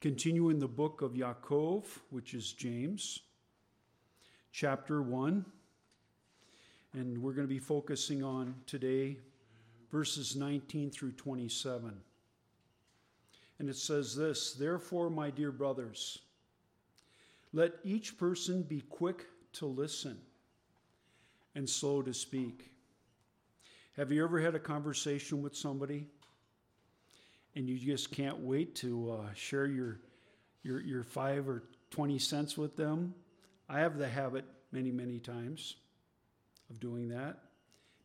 continue in the book of Yaakov, which is James, chapter 1. And we're going to be focusing on today verses 19 through 27. And it says this Therefore, my dear brothers, let each person be quick to listen and slow to speak. Have you ever had a conversation with somebody and you just can't wait to uh, share your, your, your five or 20 cents with them? I have the habit many, many times of doing that.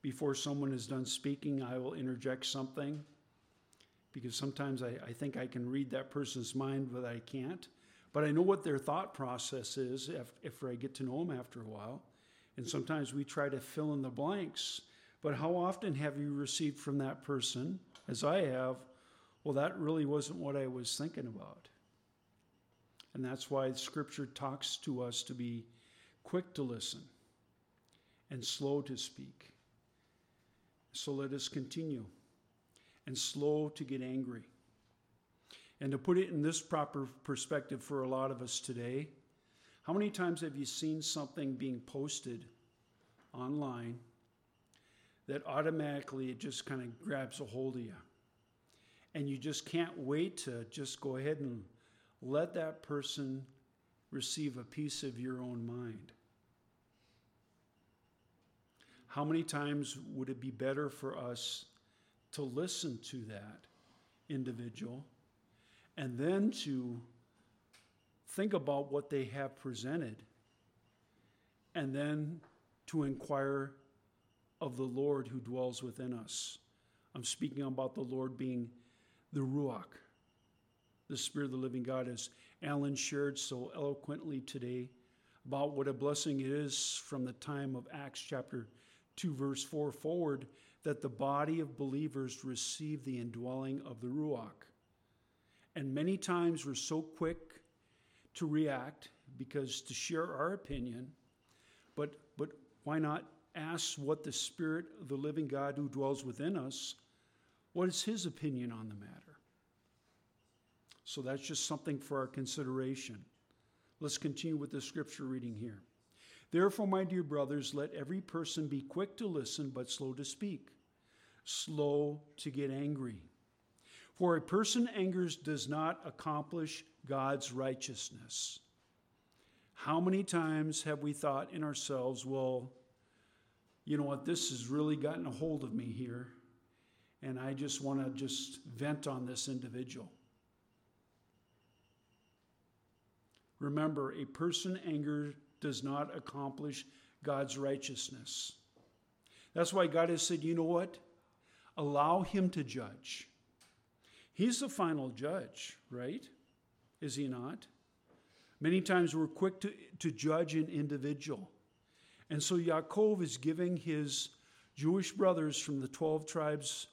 Before someone is done speaking, I will interject something because sometimes I, I think I can read that person's mind, but I can't. But I know what their thought process is if, if I get to know them after a while. And sometimes we try to fill in the blanks. But how often have you received from that person, as I have, well, that really wasn't what I was thinking about? And that's why Scripture talks to us to be quick to listen and slow to speak. So let us continue and slow to get angry. And to put it in this proper perspective for a lot of us today, how many times have you seen something being posted online that automatically it just kind of grabs a hold of you? And you just can't wait to just go ahead and let that person receive a piece of your own mind. How many times would it be better for us to listen to that individual and then to think about what they have presented and then to inquire of the Lord who dwells within us. I'm speaking about the Lord being the Ruach, the Spirit of the living God, as Alan shared so eloquently today about what a blessing it is from the time of Acts chapter 2, verse 4 forward, that the body of believers receive the indwelling of the Ruach. And many times we're so quick to react because to share our opinion, but, but why not ask what the Spirit of the living God who dwells within us, what is his opinion on the matter? So that's just something for our consideration. Let's continue with the scripture reading here. Therefore, my dear brothers, let every person be quick to listen, but slow to speak, slow to get angry. For a person angers does not accomplish God's righteousness. How many times have we thought in ourselves, well, you know what, this has really gotten a hold of me here, and I just want to just vent on this individual? Remember, a person angered does not accomplish God's righteousness. That's why God has said, you know what? Allow him to judge. He's the final judge, right? Is he not? Many times we're quick to, to judge an individual. And so Yaakov is giving his Jewish brothers from the 12 tribes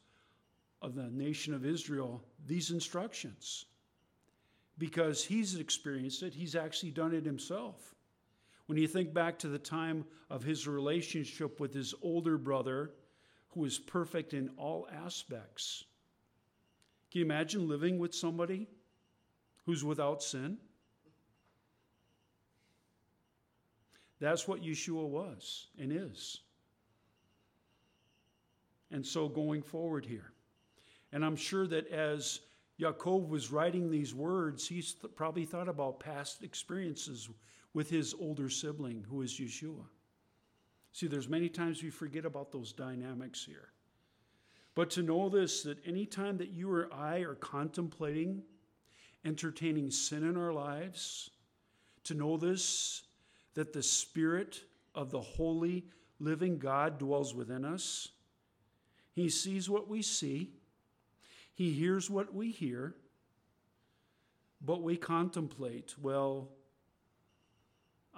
of the nation of Israel these instructions because he's experienced it, he's actually done it himself. When you think back to the time of his relationship with his older brother, who was perfect in all aspects, can you imagine living with somebody who's without sin? That's what Yeshua was and is. And so going forward here. And I'm sure that as Yaakov was writing these words, he's th- probably thought about past experiences with his older sibling, who is Yeshua. See, there's many times we forget about those dynamics here. But to know this, that anytime that you or I are contemplating entertaining sin in our lives, to know this, that the Spirit of the holy, living God dwells within us. He sees what we see, He hears what we hear, but we contemplate, well,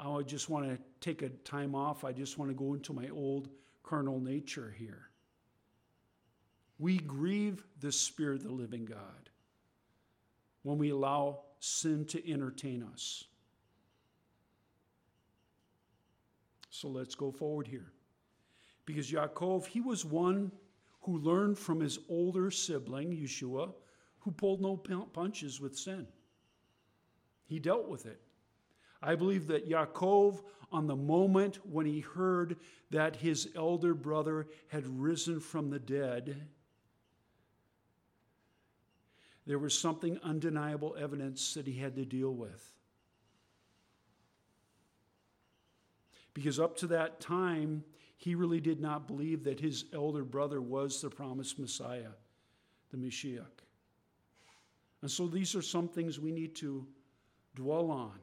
oh, I just want to take a time off. I just want to go into my old carnal nature here. We grieve the Spirit of the living God when we allow sin to entertain us. So let's go forward here. Because Yaakov, he was one who learned from his older sibling, Yeshua, who pulled no punches with sin. He dealt with it. I believe that Yaakov, on the moment when he heard that his elder brother had risen from the dead, there was something undeniable evidence that he had to deal with. Because up to that time, he really did not believe that his elder brother was the promised Messiah, the Mashiach. And so these are some things we need to dwell on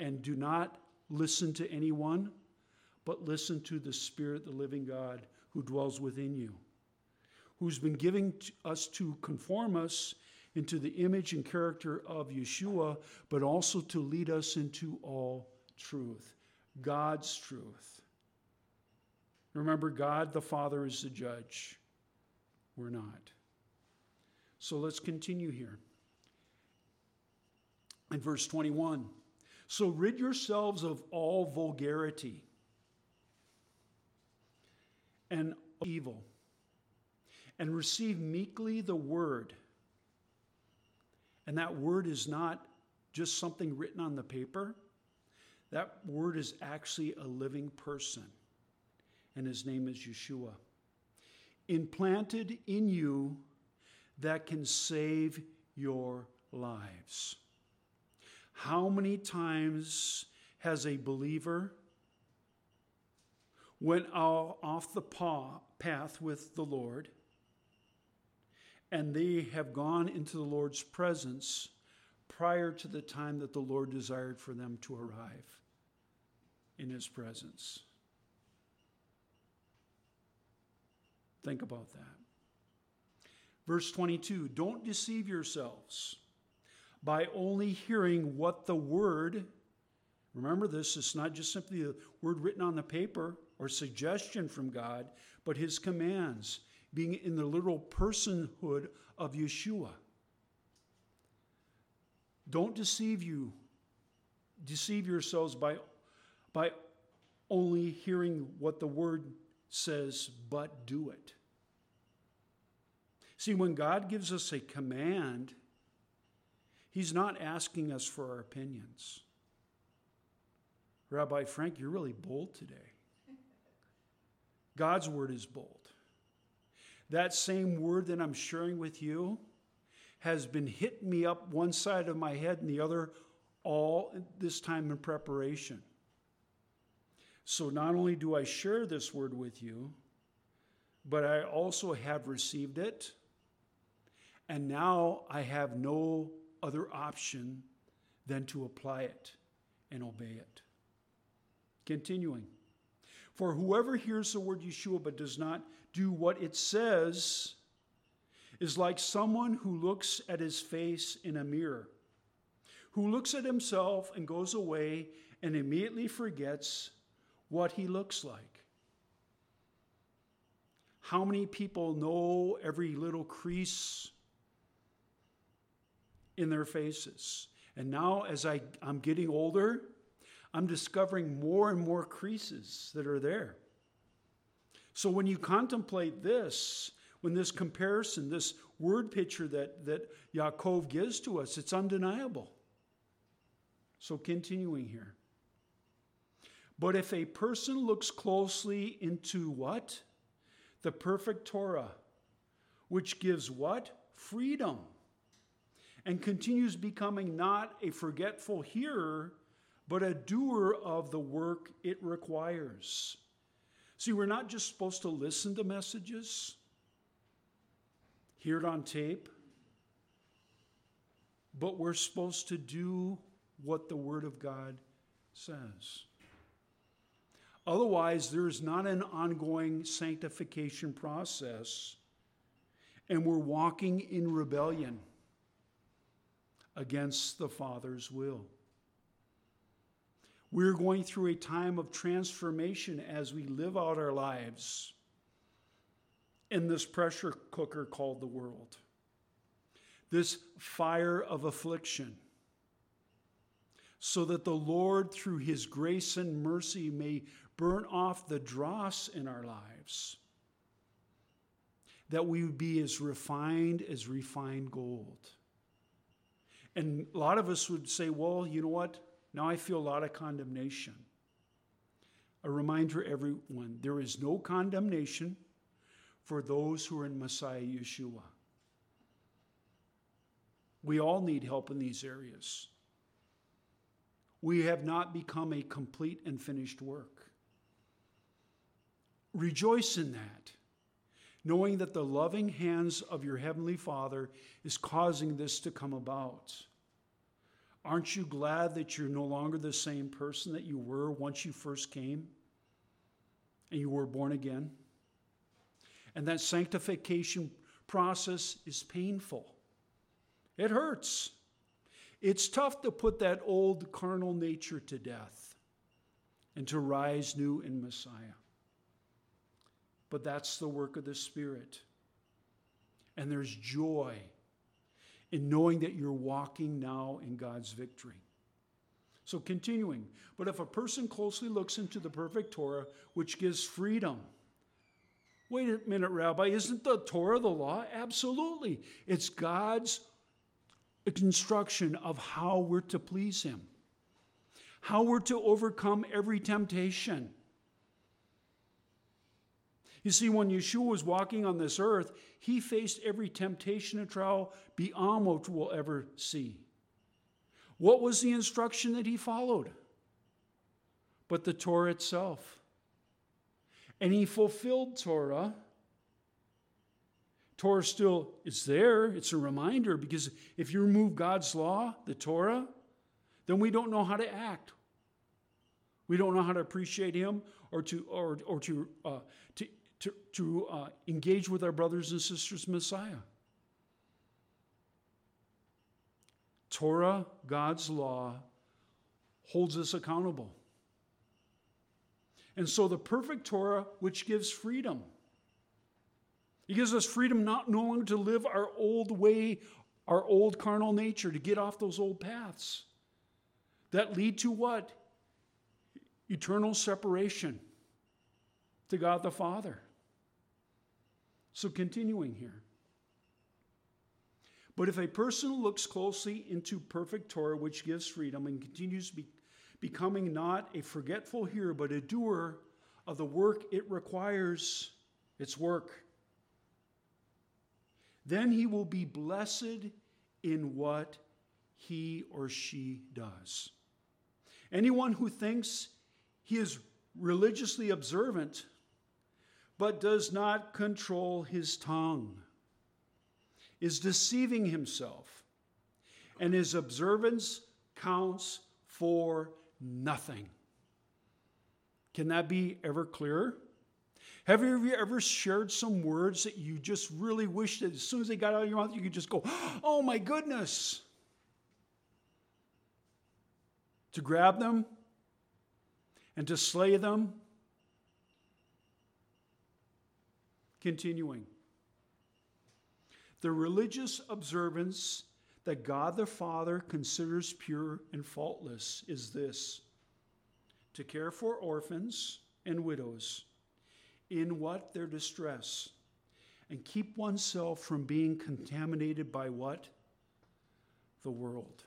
and do not listen to anyone, but listen to the Spirit, the living God, who dwells within you, who's been giving us to conform us into the image and character of Yeshua, but also to lead us into all truth, God's truth. Remember, God the Father is the judge. We're not. So let's continue here. In verse 21 So rid yourselves of all vulgarity and evil, and receive meekly the word. And that word is not just something written on the paper, that word is actually a living person, and his name is Yeshua. Implanted in you that can save your lives. How many times has a believer went off the path with the Lord and they have gone into the Lord's presence prior to the time that the Lord desired for them to arrive in his presence? Think about that. Verse 22 Don't deceive yourselves by only hearing what the word, remember this, it's not just simply a word written on the paper or suggestion from God, but his commands, being in the literal personhood of Yeshua. Don't deceive you, deceive yourselves by, by only hearing what the word says, but do it. See, when God gives us a command, He's not asking us for our opinions. Rabbi Frank, you're really bold today. God's word is bold. That same word that I'm sharing with you has been hitting me up one side of my head and the other all this time in preparation. So not only do I share this word with you, but I also have received it. And now I have no other option than to apply it and obey it. Continuing. For whoever hears the word Yeshua but does not do what it says is like someone who looks at his face in a mirror, who looks at himself and goes away and immediately forgets what he looks like. How many people know every little crease in their faces. And now, as I, I'm getting older, I'm discovering more and more creases that are there. So when you contemplate this, when this comparison, this word picture that, that Yaakov gives to us, it's undeniable. So continuing here. But if a person looks closely into what? The perfect Torah, which gives what? Freedom and continues becoming not a forgetful hearer, but a doer of the work it requires. See, we're not just supposed to listen to messages, hear it on tape, but we're supposed to do what the Word of God says. Otherwise, there is not an ongoing sanctification process, and we're walking in rebellion against the Father's will. We're going through a time of transformation as we live out our lives in this pressure cooker called the world, this fire of affliction, so that the Lord, through his grace and mercy, may burn off the dross in our lives, that we would be as refined as refined gold And a lot of us would say, well, you know what? Now I feel a lot of condemnation. A reminder, everyone, there is no condemnation for those who are in Messiah Yeshua. We all need help in these areas. We have not become a complete and finished work. Rejoice in that, knowing that the loving hands of your Heavenly Father is causing this to come about. Aren't you glad that you're no longer the same person that you were once you first came and you were born again? And that sanctification process is painful. It hurts. It's tough to put that old carnal nature to death and to rise new in Messiah. But that's the work of the Spirit. And there's joy in knowing that you're walking now in God's victory. So, continuing, but if a person closely looks into the perfect Torah, which gives freedom, wait a minute, Rabbi, isn't the Torah the law? Absolutely. It's God's instruction of how we're to please Him, how we're to overcome every temptation. You see, when Yeshua was walking on this earth, he faced every temptation and trial beyond what we'll ever see. What was the instruction that he followed? But the Torah itself. And he fulfilled Torah. Torah still is there. It's a reminder because if you remove God's law, the Torah, then we don't know how to act. We don't know how to appreciate Him or to or or to uh, to to, to uh, engage with our brothers and sisters Messiah. Torah, God's law, holds us accountable. And so the perfect Torah, which gives freedom, it gives us freedom not no longer to live our old way, our old carnal nature, to get off those old paths that lead to what? Eternal separation to God the Father. So, continuing here. But if a person looks closely into perfect Torah, which gives freedom, and continues be, becoming not a forgetful hearer, but a doer of the work it requires, its work, then he will be blessed in what he or she does. Anyone who thinks he is religiously observant but does not control his tongue, is deceiving himself, and his observance counts for nothing. Can that be ever clearer? Have you ever shared some words that you just really wish that as soon as they got out of your mouth, you could just go, oh my goodness? To grab them and to slay them Continuing. The religious observance that God the Father considers pure and faultless is this to care for orphans and widows in what their distress and keep oneself from being contaminated by what? The world.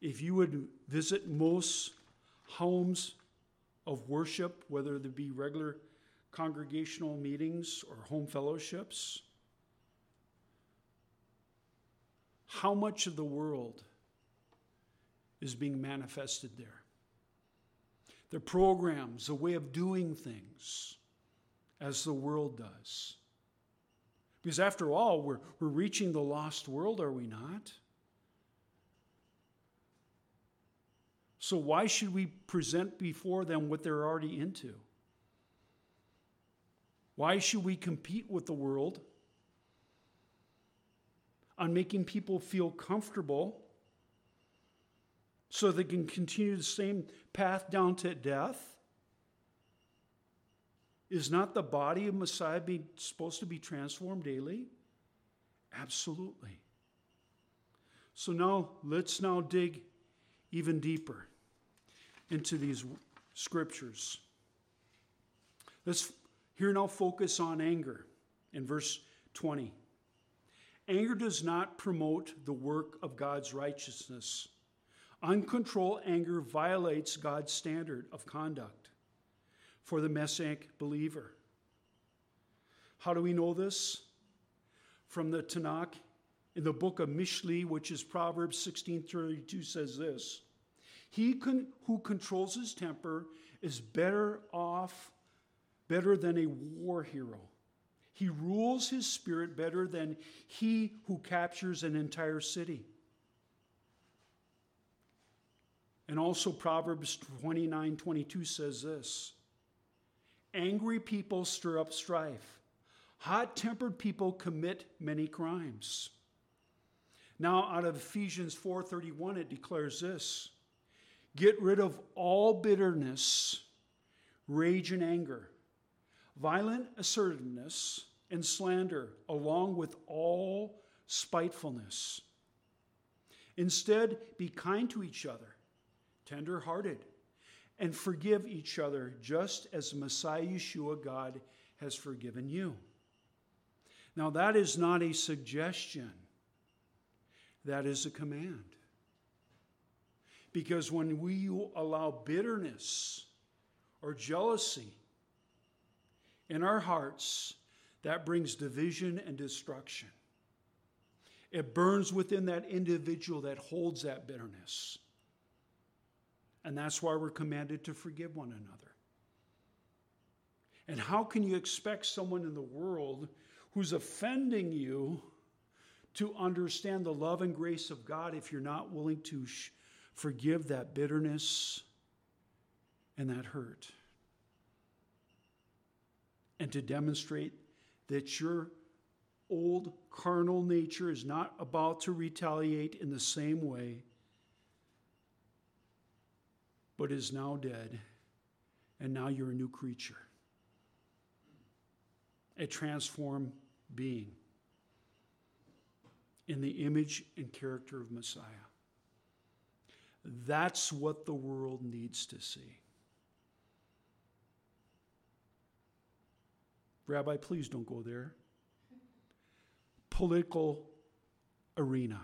If you would visit most homes of worship, whether they be regular congregational meetings or home fellowships? How much of the world is being manifested there? The programs, the way of doing things as the world does. Because after all, we're, we're reaching the lost world, are we not? So, why should we present before them what they're already into? Why should we compete with the world on making people feel comfortable so they can continue the same path down to death? Is not the body of Messiah being, supposed to be transformed daily? Absolutely. So now let's now dig even deeper into these scriptures. Let's here now focus on anger in verse 20. Anger does not promote the work of God's righteousness. Uncontrolled anger violates God's standard of conduct for the Messianic believer. How do we know this? From the Tanakh in the book of Mishli, which is Proverbs 16:32 says this. He con- who controls his temper is better off better than a war hero. He rules his spirit better than he who captures an entire city. And also Proverbs 29 22 says this Angry people stir up strife, hot tempered people commit many crimes. Now, out of Ephesians 4:31, it declares this: Get rid of all bitterness, rage, and anger, violent assertiveness, and slander, along with all spitefulness. Instead, be kind to each other tender hearted, and forgive each other just as Messiah Yeshua God has forgiven you. Now, that is not a suggestion, that is a command. Because when we allow bitterness or jealousy in our hearts, that brings division and destruction. It burns within that individual that holds that bitterness. And that's why we're commanded to forgive one another. And how can you expect someone in the world who's offending you to understand the love and grace of God if you're not willing to sh- forgive that bitterness and that hurt? And to demonstrate that your old carnal nature is not about to retaliate in the same way but is now dead, and now you're a new creature, a transformed being in the image and character of Messiah. That's what the world needs to see. Rabbi, please don't go there. Political arena.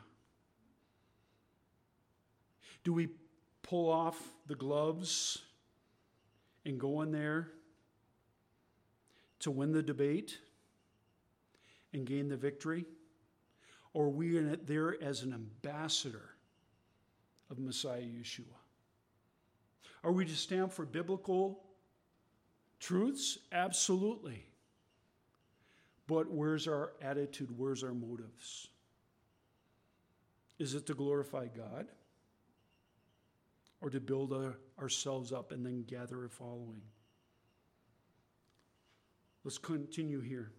Do we pull off the gloves and go in there to win the debate and gain the victory? Or are we in it there as an ambassador of Messiah Yeshua? Are we to stand for biblical truths? Absolutely. But where's our attitude? Where's our motives? Is it to glorify God? or to build a, ourselves up and then gather a following. Let's continue here.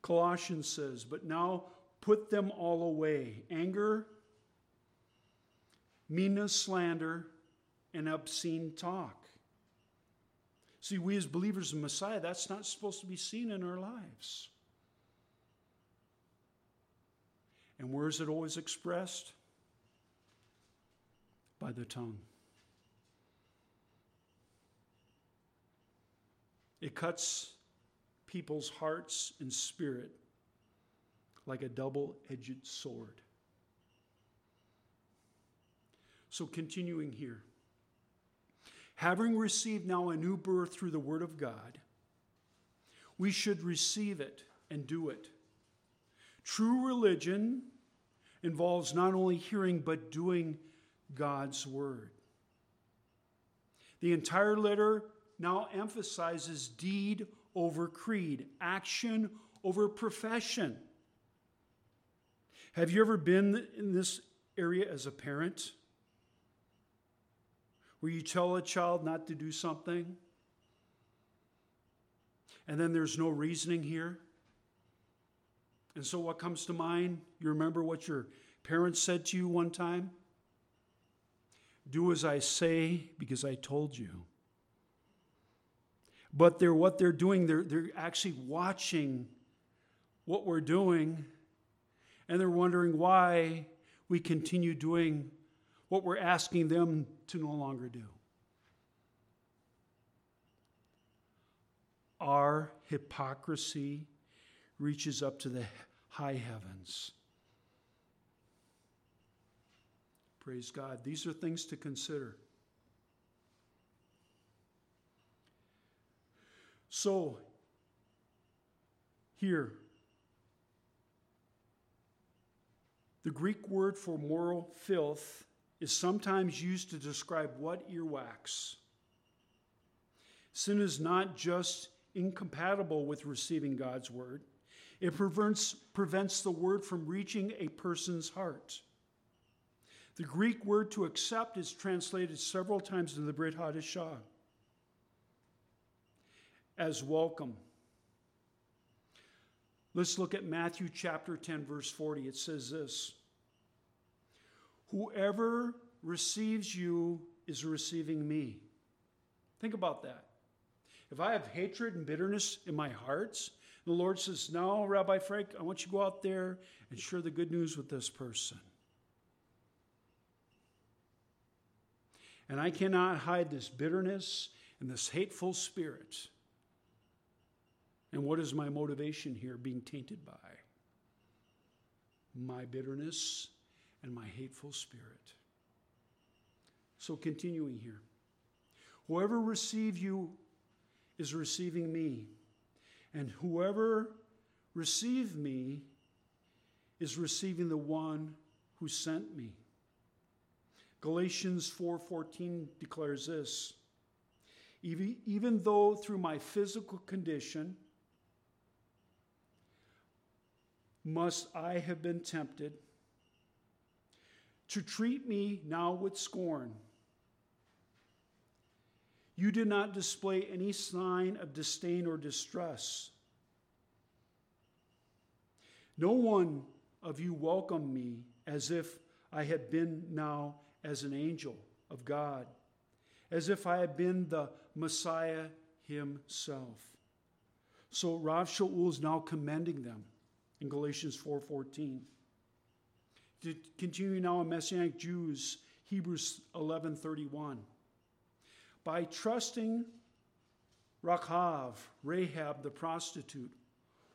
Colossians says, But now put them all away anger, meanness, slander, and obscene talk. See, we as believers in Messiah, that's not supposed to be seen in our lives. And where is it always expressed? By the tongue. It cuts people's hearts and spirit like a double edged sword. So, continuing here. Having received now a new birth through the Word of God, we should receive it and do it. True religion involves not only hearing but doing God's Word. The entire letter now emphasizes deed over creed, action over profession. Have you ever been in this area as a parent? Where you tell a child not to do something, and then there's no reasoning here? And so, what comes to mind? You remember what your parents said to you one time? Do as I say because I told you. But they're what they're doing, they're, they're actually watching what we're doing, and they're wondering why we continue doing what we're asking them to no longer do. Our hypocrisy reaches up to the high heavens. Praise God. These are things to consider. So, here, the Greek word for moral filth is sometimes used to describe what earwax. Sin is not just incompatible with receiving God's word, it prevents, prevents the word from reaching a person's heart. The Greek word to accept is translated several times in the Brit Hadashah as welcome. Let's look at Matthew chapter 10, verse 40. It says this Whoever receives you is receiving me. Think about that. If I have hatred and bitterness in my heart, the Lord says, No, Rabbi Frank, I want you to go out there and share the good news with this person. And I cannot hide this bitterness and this hateful spirit. And what is my motivation here being tainted by? My bitterness and my hateful spirit. So, continuing here. Whoever receives you is receiving me, and whoever receives me is receiving the one who sent me. Galatians 4:14 declares this. Even, even though through my physical condition must I have been tempted to treat me now with scorn. You did not display any sign of disdain or distress. No one of you welcomed me as if I had been now as an angel of God, as if I had been the Messiah himself. So Rav Shaul is now commending them in Galatians 4:14. 4, to continue now in Messianic Jews, Hebrews 11:31. By trusting Rachav, Rahab the prostitute,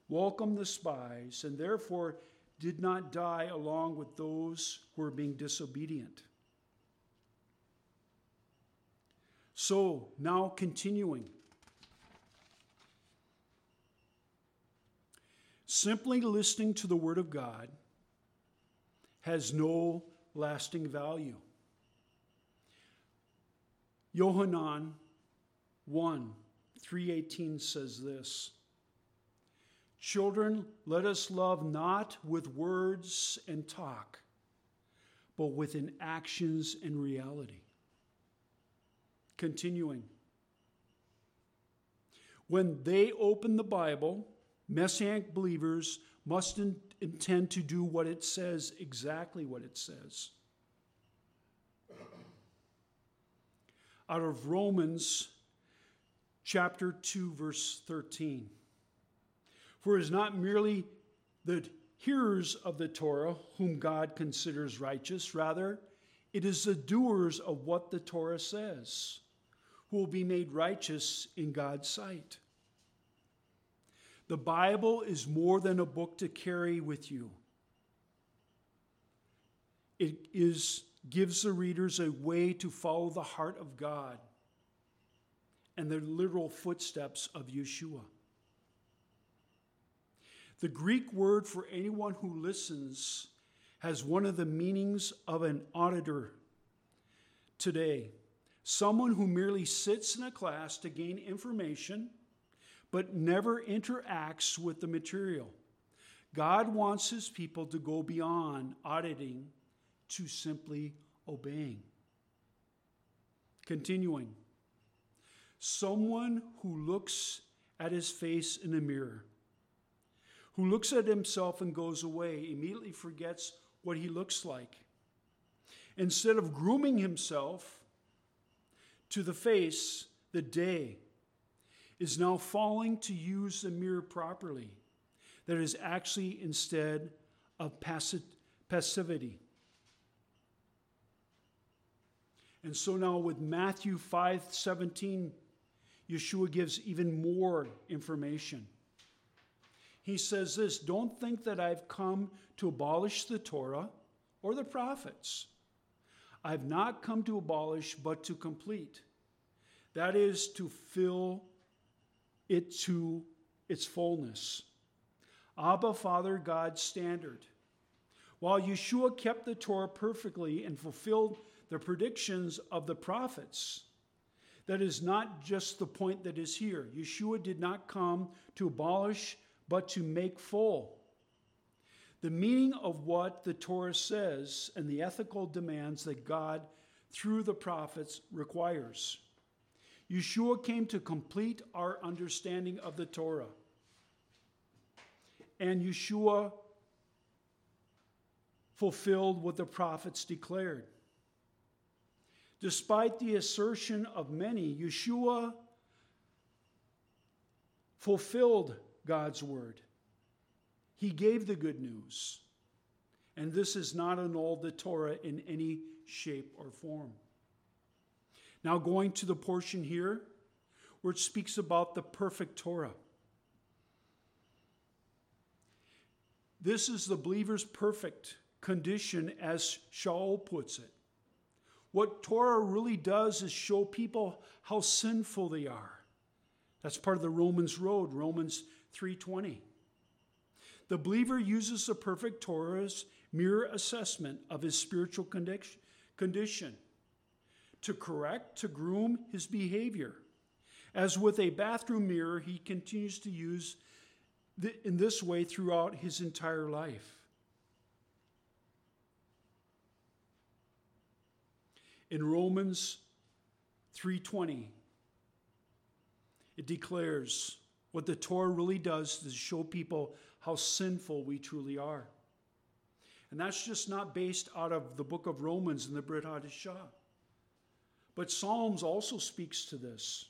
welcomed the spies, and therefore did not die along with those who were being disobedient. So, now continuing. Simply listening to the Word of God has no lasting value. Yohanan 1 318 says this Children, let us love not with words and talk, but within actions and reality. Continuing. When they open the Bible, Messianic believers must intend to do what it says, exactly what it says. Out of Romans chapter 2, verse 13. For it is not merely the hearers of the Torah whom God considers righteous, rather, it is the doers of what the Torah says who will be made righteous in God's sight. The Bible is more than a book to carry with you. It is, gives the readers a way to follow the heart of God and the literal footsteps of Yeshua. The Greek word for anyone who listens has one of the meanings of an auditor today someone who merely sits in a class to gain information but never interacts with the material. God wants his people to go beyond auditing to simply obeying. Continuing, someone who looks at his face in a mirror, who looks at himself and goes away, immediately forgets what he looks like. Instead of grooming himself to the face, the day is now falling to use the mirror properly. That is actually instead of passi- passivity. And so now with Matthew 5 17, Yeshua gives even more information. he says this Don't think that I've come to abolish the Torah or the prophets. I've not come to abolish, but to complete. That is, to fill it to its fullness. Abba, Father, God's standard. While Yeshua kept the Torah perfectly and fulfilled the predictions of the prophets, that is not just the point that is here. Yeshua did not come to abolish, but to make full. The meaning of what the Torah says and the ethical demands that God, through the prophets, requires. Yeshua came to complete our understanding of the Torah. And Yeshua fulfilled what the prophets declared. Despite the assertion of many, Yeshua fulfilled God's word. He gave the good news. And this is not annulled the Torah in any shape or form. Now, going to the portion here where it speaks about the perfect Torah. This is the believer's perfect condition, as Shaul puts it. What Torah really does is show people how sinful they are. That's part of the Romans road, Romans 3:20. The believer uses the perfect Torah's mirror assessment of his spiritual condition to correct, to groom his behavior. As with a bathroom mirror, he continues to use in this way throughout his entire life. In Romans 3:20, it declares what the Torah really does is show people how sinful we truly are. And that's just not based out of the book of Romans and the Brit Hadashah. But Psalms also speaks to this.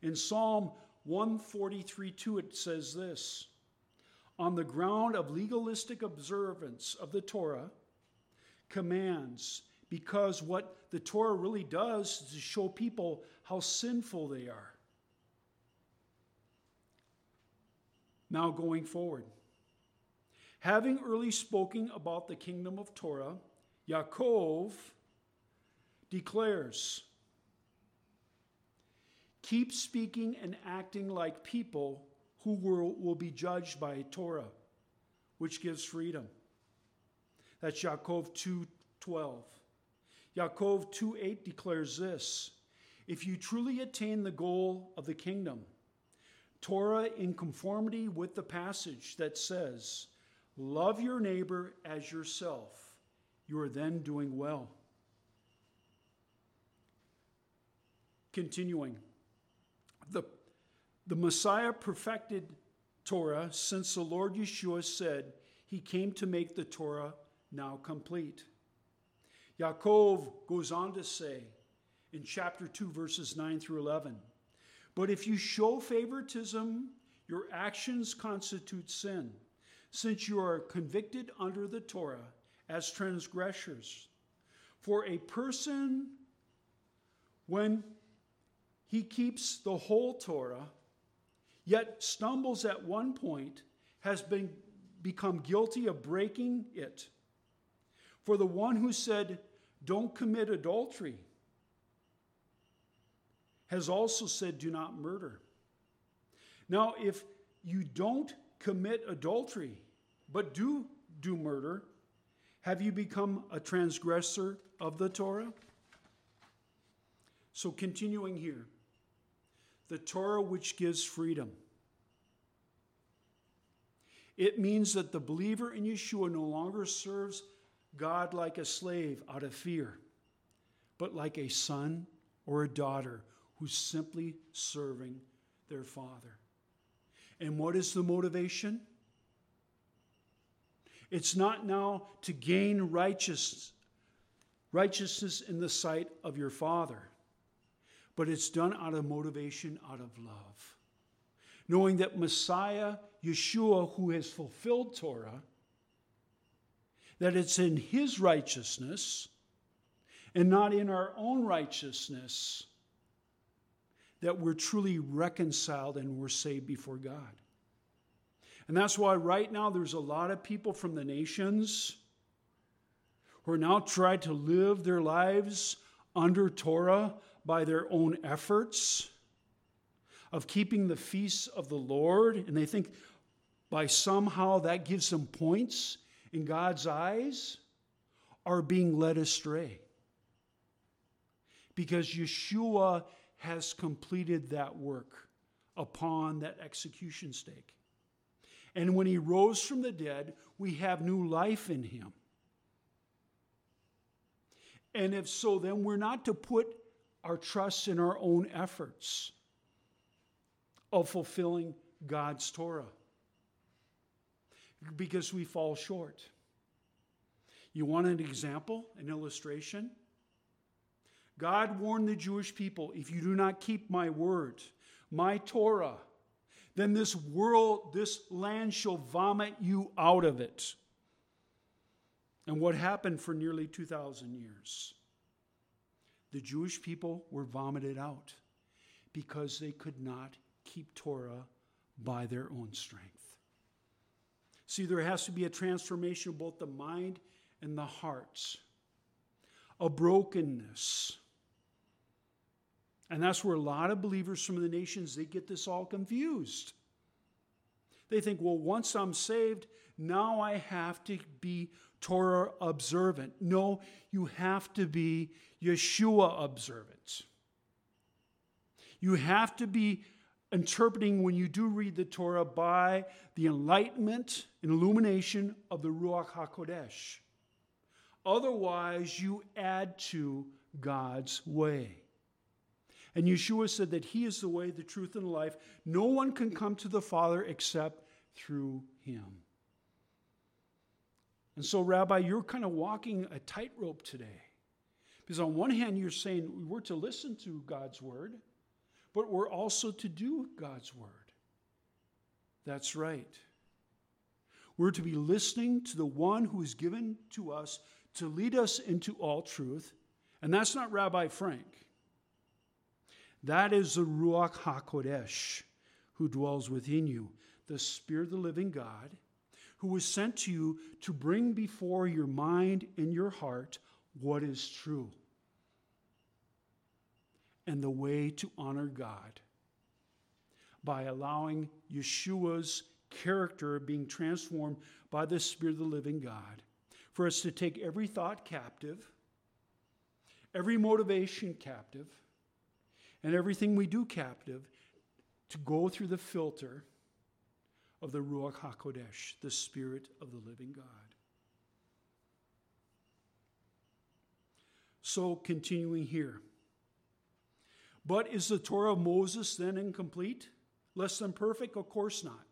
In Psalm 143 2, it says this On the ground of legalistic observance of the Torah, commands, because what the Torah really does is to show people how sinful they are. Now, going forward, having early spoken about the kingdom of Torah, Yaakov declares Keep speaking and acting like people who will, will be judged by Torah, which gives freedom. That's Yaakov 2:12. Yaakov 2:8 declares this: If you truly attain the goal of the kingdom, Torah in conformity with the passage that says, "Love your neighbor as yourself," you are then doing well. Continuing, the, the Messiah perfected Torah since the Lord Yeshua said he came to make the Torah now complete. Yaakov goes on to say in chapter 2, verses 9 through 11 But if you show favoritism, your actions constitute sin, since you are convicted under the Torah as transgressors. For a person, when he keeps the whole Torah, yet stumbles at one point, has been become guilty of breaking it. For the one who said, Don't commit adultery, has also said, Do not murder. Now, if you don't commit adultery, but do do murder, have you become a transgressor of the Torah? So, continuing here the Torah which gives freedom. It means that the believer in Yeshua no longer serves God like a slave out of fear, but like a son or a daughter who's simply serving their father. And what is the motivation? It's not now to gain righteousness, righteousness in the sight of your father but it's done out of motivation, out of love. Knowing that Messiah, Yeshua, who has fulfilled Torah, that it's in his righteousness and not in our own righteousness that we're truly reconciled and we're saved before God. And that's why right now there's a lot of people from the nations who are now trying to live their lives under Torah by their own efforts of keeping the feasts of the Lord. And they think by somehow that gives them points in God's eyes, are being led astray. Because Yeshua has completed that work upon that execution stake. And when he rose from the dead, we have new life in him. And if so, then we're not to put our trust in our own efforts of fulfilling God's Torah because we fall short. You want an example, an illustration? God warned the Jewish people if you do not keep my word, my Torah, then this world, this land shall vomit you out of it. And what happened for nearly 2,000 years? The Jewish people were vomited out because they could not keep Torah by their own strength. See, there has to be a transformation of both the mind and the hearts, a brokenness. And that's where a lot of believers from the nations they get this all confused. They think, well, once I'm saved, now I have to be Torah observant. No, you have to be Yeshua observant. You have to be interpreting when you do read the Torah by the enlightenment and illumination of the Ruach HaKodesh. Otherwise, you add to God's way. And Yeshua said that He is the way, the truth, and the life. No one can come to the Father except through Him. And so, Rabbi, you're kind of walking a tightrope today. Because on one hand, you're saying we're to listen to God's word, but we're also to do God's word. That's right. We're to be listening to the one who is given to us to lead us into all truth. And that's not Rabbi Frank. That is the Ruach HaKodesh who dwells within you, the Spirit of the living God, who was sent to you to bring before your mind and your heart what is true and the way to honor God by allowing Yeshua's character being transformed by the Spirit of the living God for us to take every thought captive, every motivation captive, and everything we do captive to go through the filter of the Ruach HaKodesh, the Spirit of the living God. So, continuing here. But is the Torah of Moses then incomplete? Less than perfect? Of course not.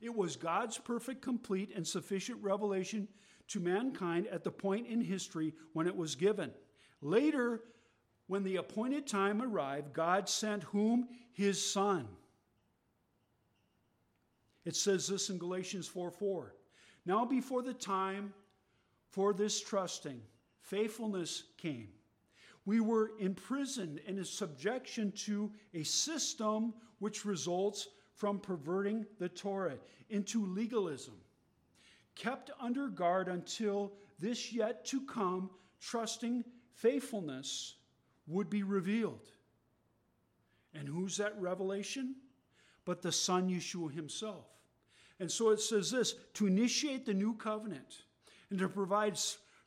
It was God's perfect, complete, and sufficient revelation to mankind at the point in history when it was given. Later, when the appointed time arrived, God sent whom? His Son. It says this in Galatians 4 4. Now, before the time for this trusting, faithfulness came. We were imprisoned in a subjection to a system which results from perverting the Torah into legalism kept under guard until this yet to come trusting faithfulness would be revealed. And who's that revelation? But the Son Yeshua himself. And so it says this to initiate the new covenant and to provide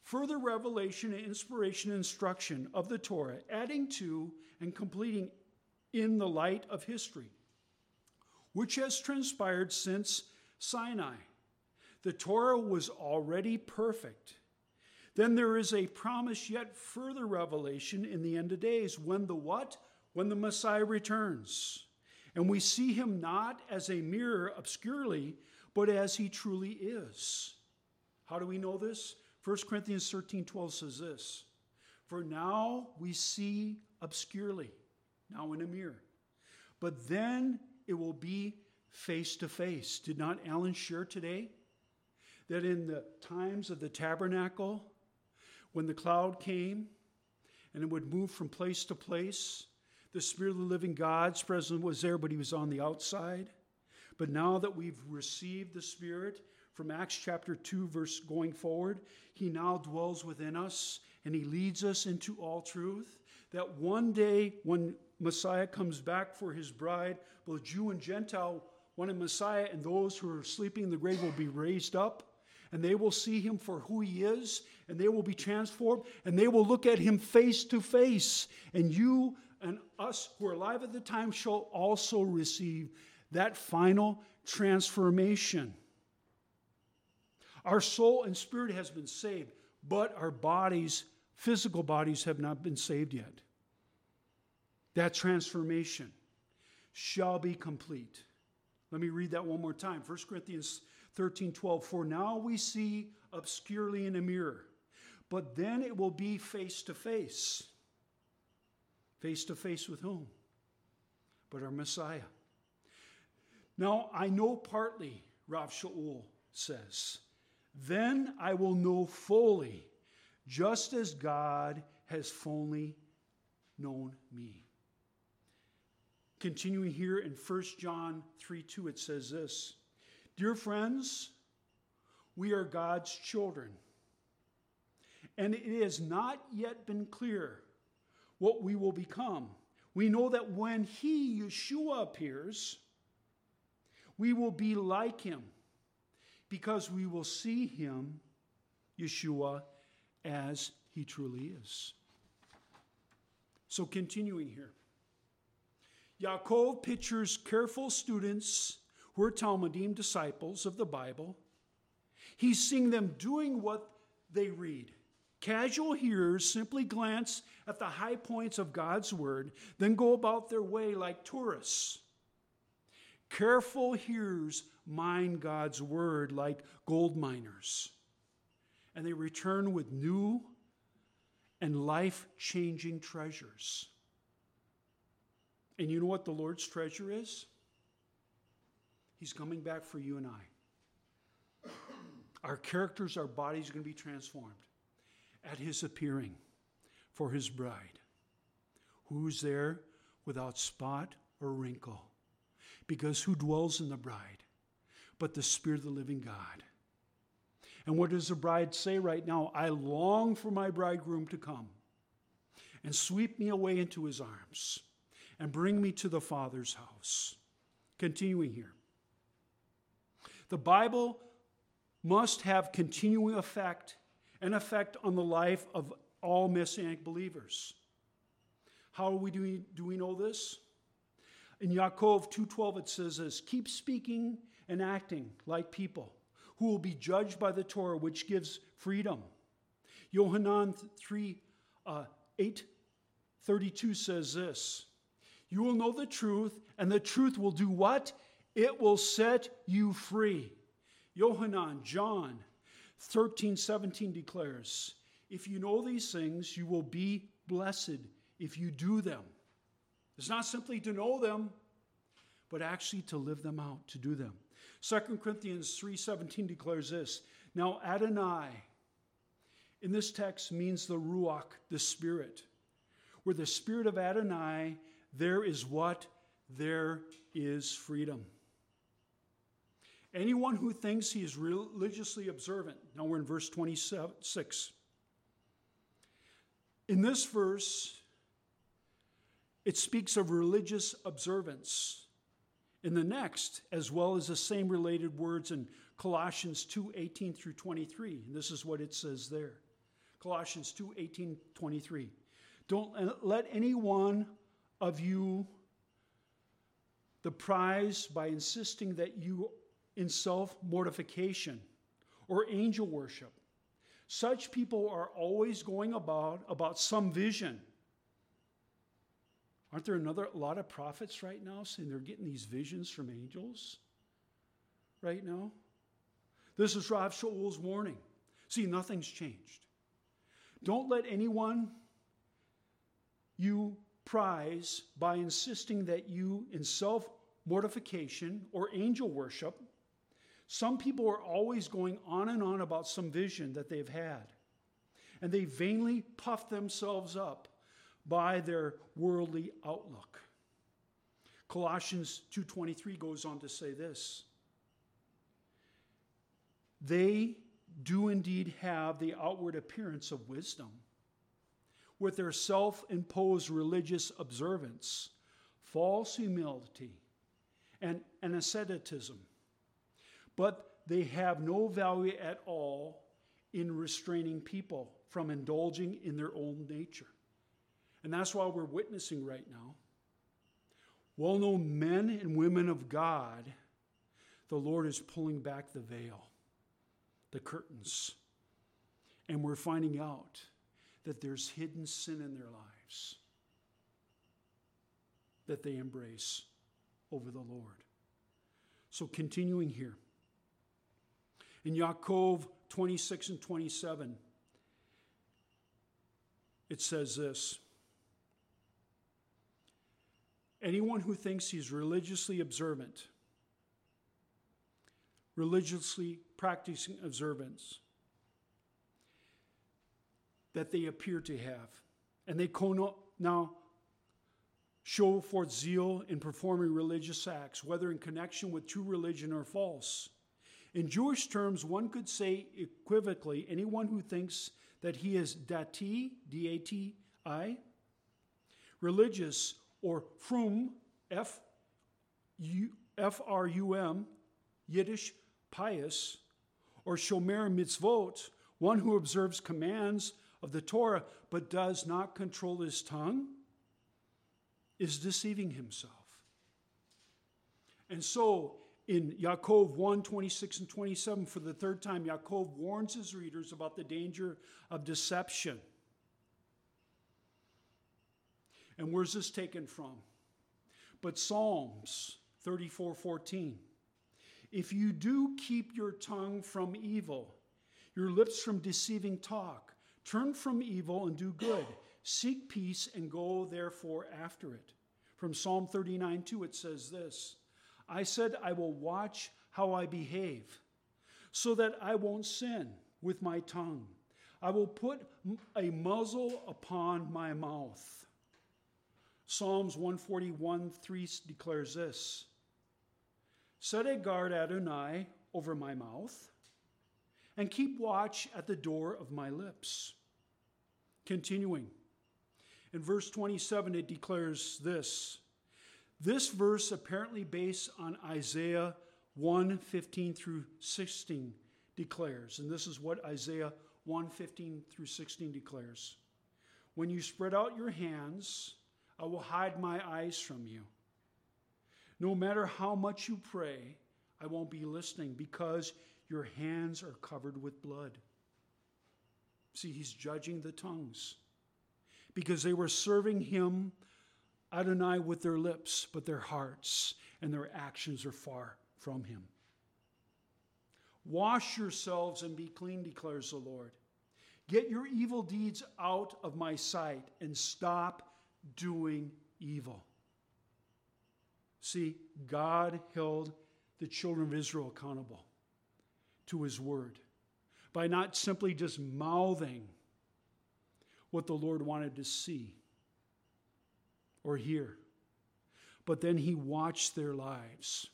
further revelation inspiration instruction of the Torah, adding to and completing in the light of history, which has transpired since Sinai the Torah was already perfect. Then there is a promise yet further revelation in the end of days when the what? When the Messiah returns. And we see him not as a mirror obscurely, but as he truly is. How do we know this? 1 Corinthians 13 12 says this For now we see obscurely, now in a mirror, but then it will be face to face. Did not Alan share today? that in the times of the tabernacle, when the cloud came and it would move from place to place, the Spirit of the living God's presence was there, but he was on the outside. But now that we've received the Spirit from Acts chapter 2, verse going forward, He now dwells within us and He leads us into all truth. That one day when Messiah comes back for His bride, both Jew and Gentile, one in Messiah and those who are sleeping in the grave will be raised up and they will see him for who he is, and they will be transformed, and they will look at him face to face. And you and us who are alive at the time shall also receive that final transformation. Our soul and spirit has been saved, but our bodies, physical bodies, have not been saved yet. That transformation shall be complete. Let me read that one more time. 1 Corinthians 13 12. For now we see obscurely in a mirror, but then it will be face to face. Face to face with whom? But our Messiah. Now I know partly, Rav Shaul says, then I will know fully, just as God has fully known me. Continuing here in 1 John 3 2, it says this Dear friends, we are God's children. And it has not yet been clear what we will become. We know that when He, Yeshua, appears, we will be like Him because we will see Him, Yeshua, as He truly is. So, continuing here, Yaakov pictures careful students who are talmidim disciples of the Bible. He's seeing them doing what they read. Casual hearers simply glance at the high points of God's word, then go about their way like tourists. Careful hearers mine God's word like gold miners, and they return with new and life changing treasures. And you know what the Lord's treasure is? He's coming back for you and I. Our characters, our bodies are going to be transformed at his appearing for his bride. Who's there without spot or wrinkle? Because who dwells in the bride but the Spirit of the living God? And what does the bride say right now? I long for my bridegroom to come and sweep me away into his arms and bring me to the Father's house. Continuing here. The Bible must have continuing effect and effect on the life of all messianic believers. How do, we, do we know this? In Yaakov 2:12 it says this, keep speaking and acting like people who will be judged by the Torah which gives freedom. Yohanan 3 uh, 8 32 says this, you will know the truth and the truth will do what? It will set you free. Yohanan, John 13, 17 declares, If you know these things, you will be blessed if you do them. It's not simply to know them, but actually to live them out, to do them. 2 Corinthians 3:17 declares this. Now Adonai in this text means the ruach, the spirit. Where the spirit of Adonai, there is what? There is freedom. Anyone who thinks he is religiously observant. Now we're in verse 26. In this verse, it speaks of religious observance. In the next, as well as the same related words in Colossians 2 18 through 23. And this is what it says there Colossians 2 18, 23. Don't let any one of you the prize by insisting that you in self mortification or angel worship. Such people are always going about about some vision. Aren't there another a lot of prophets right now saying they're getting these visions from angels right now? This is Rav Shaul's warning. See, nothing's changed. Don't let anyone you prize by insisting that you, in self mortification or angel worship, some people are always going on and on about some vision that they've had, and they vainly puff themselves up by their worldly outlook. Colossians 2:23 goes on to say this. They do indeed have the outward appearance of wisdom with their self-imposed religious observance, false humility, and, and asceticism. But they have no value at all in restraining people from indulging in their own nature. And that's why we're witnessing right now. Well known men and women of God, the Lord is pulling back the veil, the curtains. And we're finding out that there's hidden sin in their lives that they embrace over the Lord. So, continuing here. In Yaakov 26 and 27, it says this Anyone who thinks he's religiously observant, religiously practicing observance, that they appear to have, and they now show forth zeal in performing religious acts, whether in connection with true religion or false. In Jewish terms, one could say equivocally anyone who thinks that he is dati, D A T I, religious, or frum, F R U M, Yiddish, pious, or shomer mitzvot, one who observes commands of the Torah but does not control his tongue, is deceiving himself. And so, in Yaakov 1 26 and 27, for the third time, Yaakov warns his readers about the danger of deception. And where's this taken from? But Psalms 34 14. If you do keep your tongue from evil, your lips from deceiving talk, turn from evil and do good, seek peace and go therefore after it. From Psalm 39 2, it says this I said, I will watch how I behave, so that I won't sin with my tongue. I will put a muzzle upon my mouth. Psalms 141 3 declares this Set a guard, Adonai, over my mouth, and keep watch at the door of my lips. Continuing. In verse 27, it declares this this verse, apparently based on Isaiah 1 15 through 16, declares, and this is what Isaiah 1 15 through 16 declares When you spread out your hands, I will hide my eyes from you. No matter how much you pray, I won't be listening because your hands are covered with blood. See, he's judging the tongues because they were serving him Adonai with their lips, but their hearts and their actions are far from him. Wash yourselves and be clean, declares the Lord. Get your evil deeds out of my sight and stop doing evil. See, God held the children of Israel accountable to his word by not simply just mouthing what the Lord wanted to see or hear. But then he watched their lives.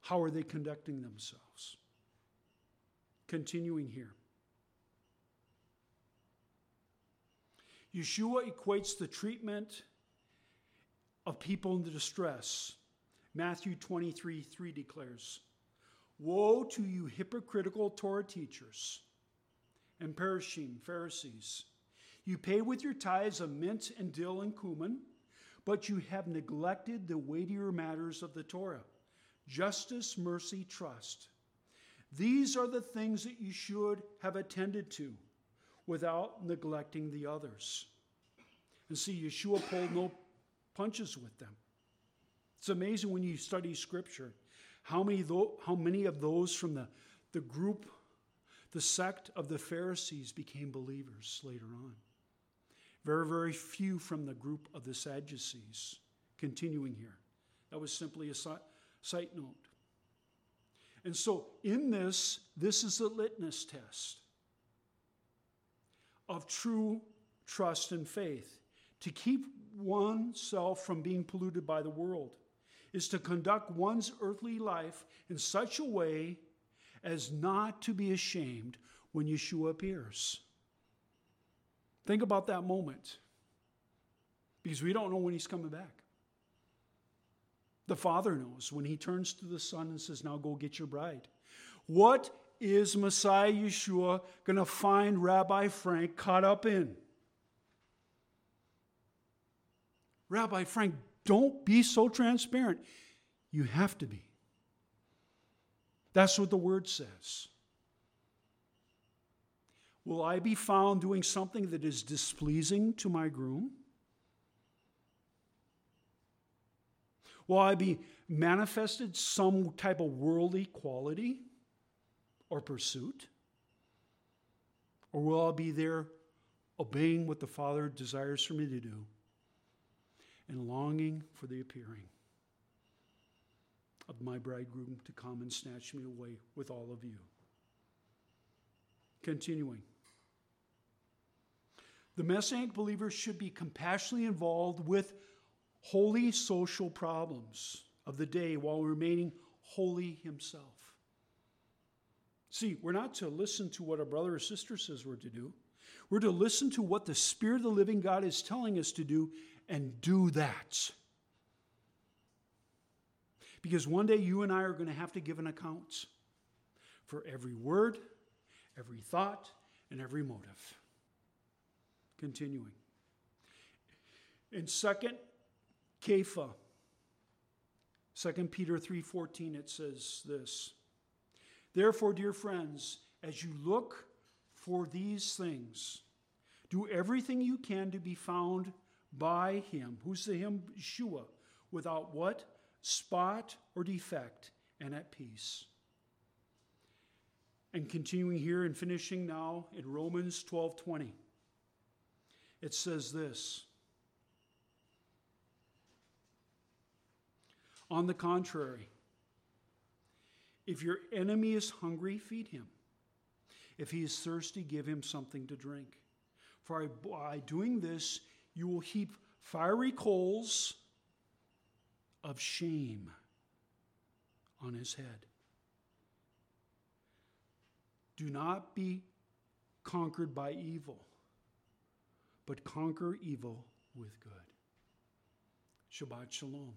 How are they conducting themselves? Continuing here. Yeshua equates the treatment of people in distress. Matthew 23 3 declares, Woe to you, hypocritical Torah teachers and perishing Pharisees! You pay with your tithes of mint and dill and cumin, but you have neglected the weightier matters of the Torah justice, mercy, trust. These are the things that you should have attended to without neglecting the others. And see, Yeshua pulled no punches with them. It's amazing when you study Scripture how many, how many of those from the, the group, the sect of the Pharisees became believers later on. Very, very few from the group of the Sadducees. Continuing here. That was simply a side note. And so, in this, this is the litmus test of true trust and faith. to keep oneself from being polluted by the world is to conduct one's earthly life in such a way as not to be ashamed when Yeshua appears. Think about that moment because we don't know when he's coming back. The Father knows when he turns to the Son and says, Now go get your bride. What is Messiah Yeshua going to find Rabbi Frank caught up in? Rabbi Frank, don't be so transparent. You have to be. That's what the word says. Will I be found doing something that is displeasing to my groom? Will I be manifested some type of worldly quality or pursuit? Or will I be there obeying what the Father desires for me to do and longing for the appearing of my bridegroom to come and snatch me away with all of you? Continuing. The Messianic believer should be compassionately involved with holy social problems of the day while remaining holy himself. See, we're not to listen to what a brother or sister says we're to do. We're to listen to what the Spirit of the living God is telling us to do and do that. Because one day you and I are going to have to give an account for every word, every thought, and every motive. Continuing. In 2 Kepha, 2 Peter 3:14 it says this. Therefore, dear friends, as you look for these things, do everything you can to be found by him. Who's the him? Yeshua. Without what? Spot or defect, and at peace. And continuing here and finishing now in Romans 12:20. It says this. On the contrary, if your enemy is hungry, feed him. If he is thirsty, give him something to drink. For by doing this, you will heap fiery coals of shame on his head. Do not be conquered by evil, but conquer evil with good. Shabbat Shalom.